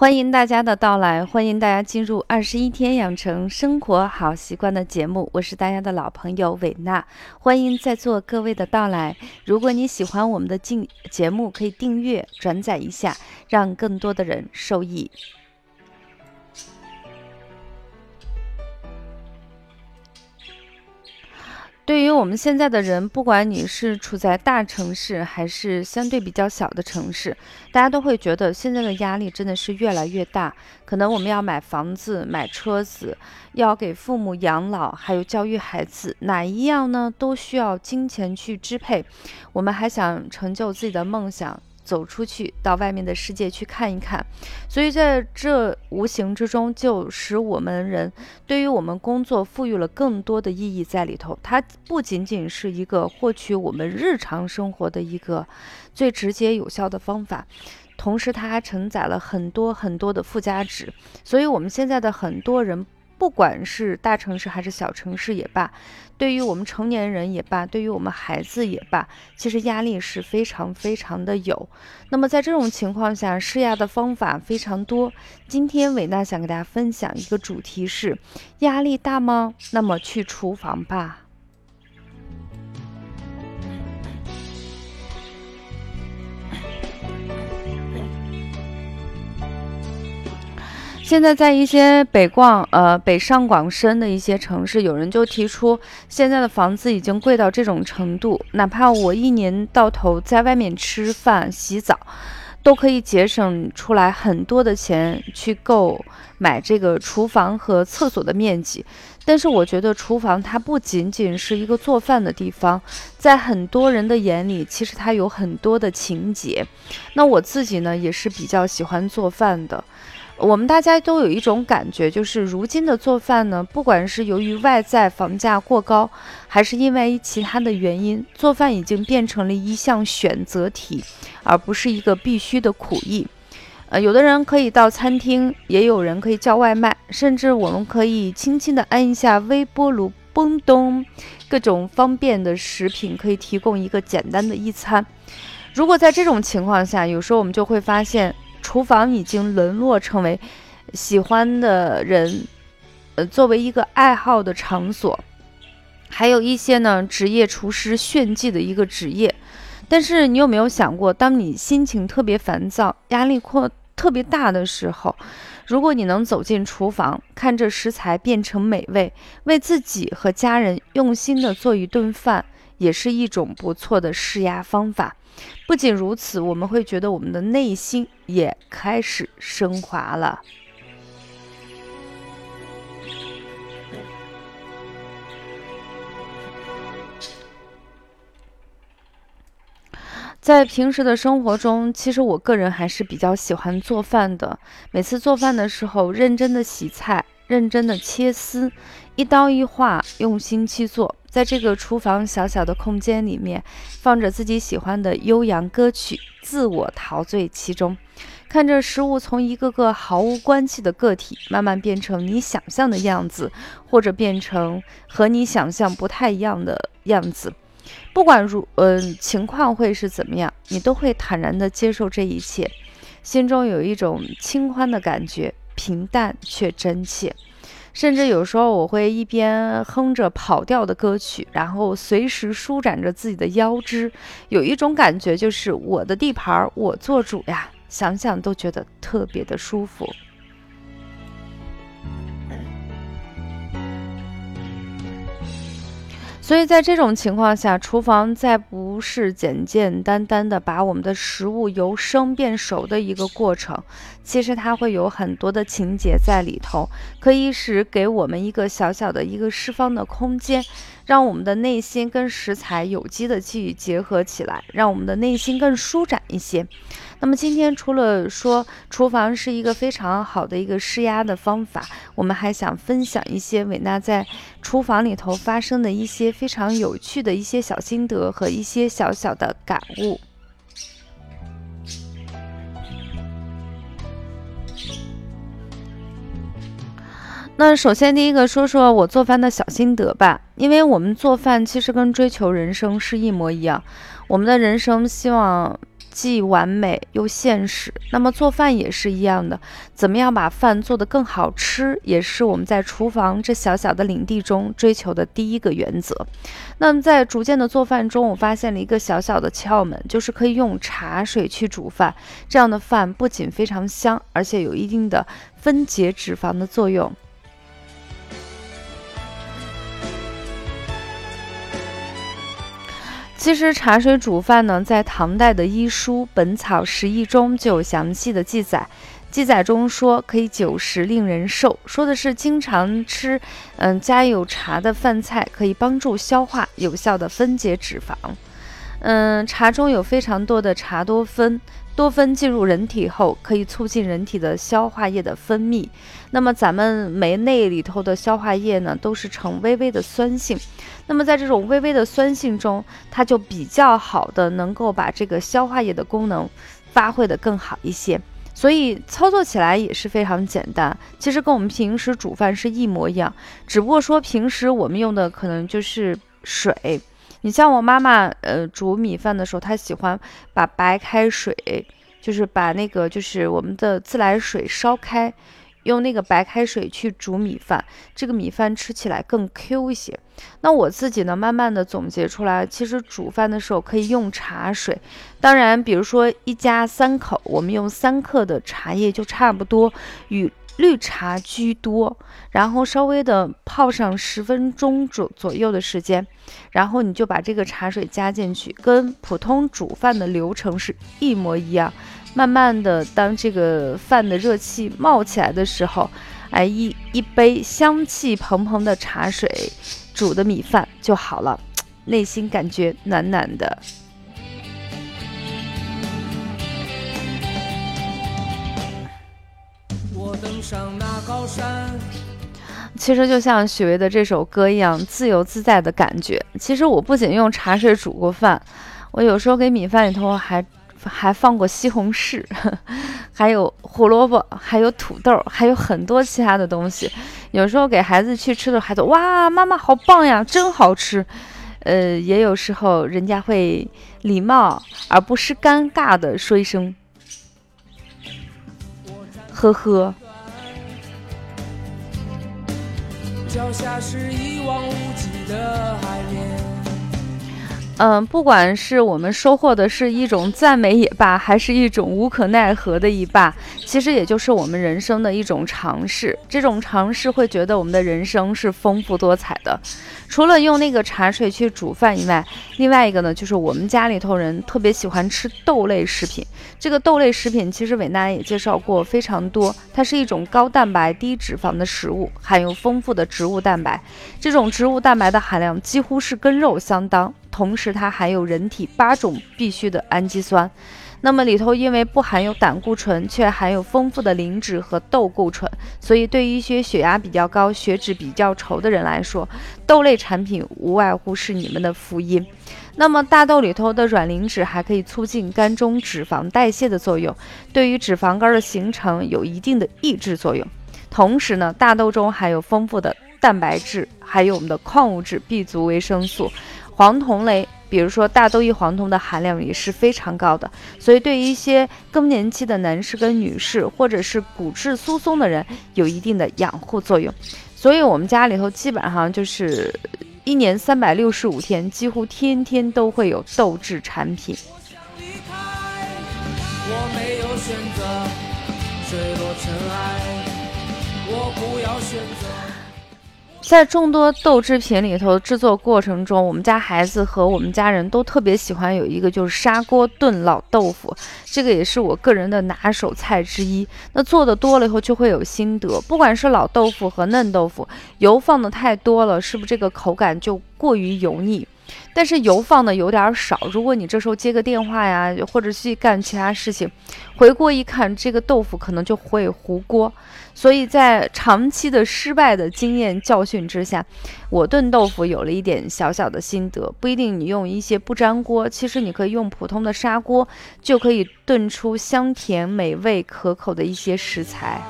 欢迎大家的到来，欢迎大家进入二十一天养成生活好习惯的节目。我是大家的老朋友伟娜，欢迎在座各位的到来。如果你喜欢我们的进节目，可以订阅、转载一下，让更多的人受益。对于我们现在的人，不管你是处在大城市还是相对比较小的城市，大家都会觉得现在的压力真的是越来越大。可能我们要买房子、买车子，要给父母养老，还有教育孩子，哪一样呢？都需要金钱去支配。我们还想成就自己的梦想。走出去，到外面的世界去看一看，所以在这无形之中，就使我们人对于我们工作赋予了更多的意义在里头。它不仅仅是一个获取我们日常生活的一个最直接有效的方法，同时它还承载了很多很多的附加值。所以，我们现在的很多人。不管是大城市还是小城市也罢，对于我们成年人也罢，对于我们孩子也罢，其实压力是非常非常的有。那么在这种情况下，施压的方法非常多。今天伟娜想给大家分享一个主题是：压力大吗？那么去厨房吧。现在在一些北广、呃北上广深的一些城市，有人就提出，现在的房子已经贵到这种程度，哪怕我一年到头在外面吃饭、洗澡，都可以节省出来很多的钱去购买这个厨房和厕所的面积。但是我觉得厨房它不仅仅是一个做饭的地方，在很多人的眼里，其实它有很多的情节。那我自己呢，也是比较喜欢做饭的。我们大家都有一种感觉，就是如今的做饭呢，不管是由于外在房价过高，还是因为其他的原因，做饭已经变成了一项选择题，而不是一个必须的苦役。呃，有的人可以到餐厅，也有人可以叫外卖，甚至我们可以轻轻的按一下微波炉，嘣咚，各种方便的食品可以提供一个简单的一餐。如果在这种情况下，有时候我们就会发现。厨房已经沦落成为喜欢的人，呃，作为一个爱好的场所，还有一些呢职业厨师炫技的一个职业。但是你有没有想过，当你心情特别烦躁、压力扩特别大的时候，如果你能走进厨房，看着食材变成美味，为自己和家人用心的做一顿饭，也是一种不错的释压方法。不仅如此，我们会觉得我们的内心也开始升华了。在平时的生活中，其实我个人还是比较喜欢做饭的。每次做饭的时候，认真的洗菜，认真的切丝，一刀一划，用心去做。在这个厨房小小的空间里面，放着自己喜欢的悠扬歌曲，自我陶醉其中，看着食物从一个个毫无关系的个体，慢慢变成你想象的样子，或者变成和你想象不太一样的样子。不管如嗯情况会是怎么样，你都会坦然地接受这一切，心中有一种清欢的感觉，平淡却真切。甚至有时候我会一边哼着跑调的歌曲，然后随时舒展着自己的腰肢，有一种感觉就是我的地盘我做主呀，想想都觉得特别的舒服。所以在这种情况下，厨房再不是简简单单的把我们的食物由生变熟的一个过程，其实它会有很多的情节在里头，可以使给我们一个小小的一个释放的空间，让我们的内心跟食材有机的去结合起来，让我们的内心更舒展一些。那么今天除了说厨房是一个非常好的一个施压的方法，我们还想分享一些伟娜在厨房里头发生的一些非常有趣的一些小心得和一些小小的感悟。那首先第一个说说我做饭的小心得吧，因为我们做饭其实跟追求人生是一模一样，我们的人生希望。既完美又现实。那么做饭也是一样的，怎么样把饭做得更好吃，也是我们在厨房这小小的领地中追求的第一个原则。那么在逐渐的做饭中，我发现了一个小小的窍门，就是可以用茶水去煮饭，这样的饭不仅非常香，而且有一定的分解脂肪的作用。其实茶水煮饭呢，在唐代的医书《本草拾遗》中就有详细的记载。记载中说，可以久食令人瘦，说的是经常吃，嗯，加有茶的饭菜，可以帮助消化，有效的分解脂肪。嗯，茶中有非常多的茶多酚。多酚进入人体后，可以促进人体的消化液的分泌。那么咱们酶内里头的消化液呢，都是呈微微的酸性。那么在这种微微的酸性中，它就比较好的能够把这个消化液的功能发挥的更好一些。所以操作起来也是非常简单。其实跟我们平时煮饭是一模一样，只不过说平时我们用的可能就是水。你像我妈妈，呃，煮米饭的时候，她喜欢把白开水，就是把那个就是我们的自来水烧开，用那个白开水去煮米饭，这个米饭吃起来更 Q 一些。那我自己呢，慢慢的总结出来，其实煮饭的时候可以用茶水。当然，比如说一家三口，我们用三克的茶叶就差不多，与。绿茶居多，然后稍微的泡上十分钟左左右的时间，然后你就把这个茶水加进去，跟普通煮饭的流程是一模一样。慢慢的，当这个饭的热气冒起来的时候，哎，一一杯香气蓬蓬的茶水煮的米饭就好了，内心感觉暖暖的。登上那高山。其实就像许巍的这首歌一样，自由自在的感觉。其实我不仅用茶水煮过饭，我有时候给米饭里头还还放过西红柿，还有胡萝卜，还有土豆，还有很多其他的东西。有时候给孩子去吃的，孩子哇，妈妈好棒呀，真好吃。呃，也有时候人家会礼貌而不失尴尬的说一声，呵呵。脚下是一望无际的海面。嗯，不管是我们收获的是一种赞美也罢，还是一种无可奈何的一罢，其实也就是我们人生的一种尝试。这种尝试会觉得我们的人生是丰富多彩的。除了用那个茶水去煮饭以外，另外一个呢，就是我们家里头人特别喜欢吃豆类食品。这个豆类食品其实伟娜也介绍过非常多，它是一种高蛋白低脂肪的食物，含有丰富的植物蛋白。这种植物蛋白的含量几乎是跟肉相当。同时，它含有人体八种必需的氨基酸，那么里头因为不含有胆固醇，却含有丰富的磷脂和豆固醇，所以对于一些血压比较高、血脂比较稠的人来说，豆类产品无外乎是你们的福音。那么大豆里头的软磷脂还可以促进肝中脂肪代谢的作用，对于脂肪肝的形成有一定的抑制作用。同时呢，大豆中含有丰富的蛋白质，还有我们的矿物质、B 族维生素。黄酮类，比如说大豆异黄酮的含量也是非常高的，所以对于一些更年期的男士跟女士，或者是骨质疏松的人，有一定的养护作用。所以我们家里头基本上就是一年三百六十五天，几乎天天都会有豆制产品。我没有选择，坠落尘埃，我不要选择。在众多豆制品里头，制作过程中，我们家孩子和我们家人都特别喜欢有一个，就是砂锅炖老豆腐，这个也是我个人的拿手菜之一。那做的多了以后，就会有心得。不管是老豆腐和嫩豆腐，油放的太多了，是不是这个口感就过于油腻？但是油放的有点少，如果你这时候接个电话呀，或者去干其他事情，回锅一看，这个豆腐可能就会糊锅。所以在长期的失败的经验教训之下，我炖豆腐有了一点小小的心得。不一定你用一些不粘锅，其实你可以用普通的砂锅，就可以炖出香甜美味可口的一些食材。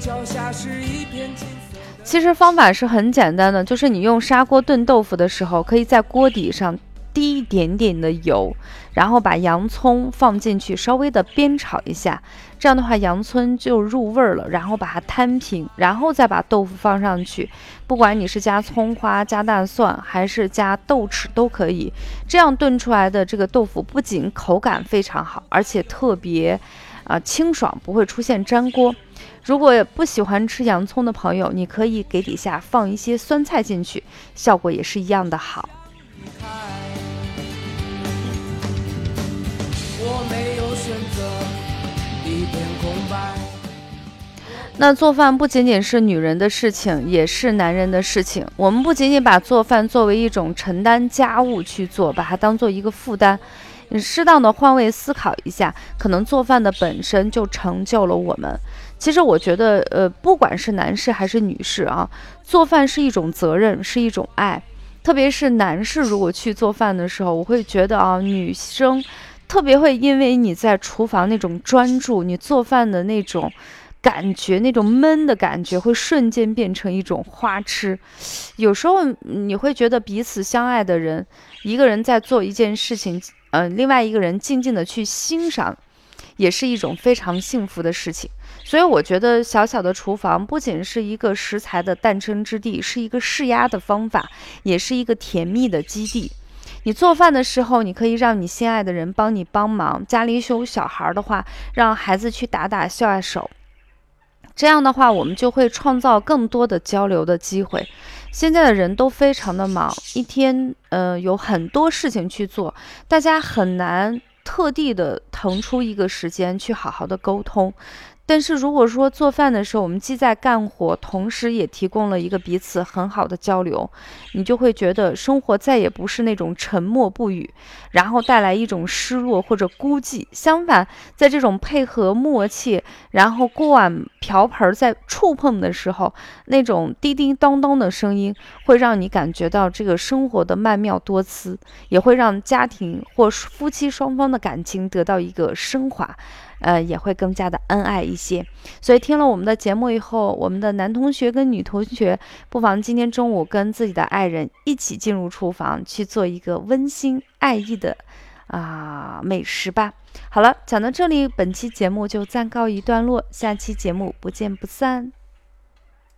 脚下是一片金色其实方法是很简单的，就是你用砂锅炖豆腐的时候，可以在锅底上滴一点点的油，然后把洋葱放进去，稍微的煸炒一下，这样的话洋葱就入味儿了。然后把它摊平，然后再把豆腐放上去，不管你是加葱花、加大蒜，还是加豆豉都可以。这样炖出来的这个豆腐不仅口感非常好，而且特别啊清爽，不会出现粘锅。如果不喜欢吃洋葱的朋友，你可以给底下放一些酸菜进去，效果也是一样的好。那做饭不仅仅是女人的事情，也是男人的事情。我们不仅仅把做饭作为一种承担家务去做，把它当做一个负担。你适当的换位思考一下，可能做饭的本身就成就了我们。其实我觉得，呃，不管是男士还是女士啊，做饭是一种责任，是一种爱。特别是男士如果去做饭的时候，我会觉得啊，女生特别会因为你在厨房那种专注，你做饭的那种。感觉那种闷的感觉会瞬间变成一种花痴，有时候你会觉得彼此相爱的人，一个人在做一件事情，呃，另外一个人静静的去欣赏，也是一种非常幸福的事情。所以我觉得小小的厨房不仅是一个食材的诞生之地，是一个释压的方法，也是一个甜蜜的基地。你做饭的时候，你可以让你心爱的人帮你帮忙；家里有小孩的话，让孩子去打打下手。这样的话，我们就会创造更多的交流的机会。现在的人都非常的忙，一天呃有很多事情去做，大家很难特地的腾出一个时间去好好的沟通。但是如果说做饭的时候，我们既在干活，同时也提供了一个彼此很好的交流，你就会觉得生活再也不是那种沉默不语，然后带来一种失落或者孤寂。相反，在这种配合默契，然后过往瓢盆在触碰的时候，那种叮叮当当的声音，会让你感觉到这个生活的曼妙多姿，也会让家庭或夫妻双方的感情得到一个升华。呃，也会更加的恩爱一些。所以听了我们的节目以后，我们的男同学跟女同学，不妨今天中午跟自己的爱人一起进入厨房去做一个温馨爱意的啊美食吧。好了，讲到这里，本期节目就暂告一段落，下期节目不见不散。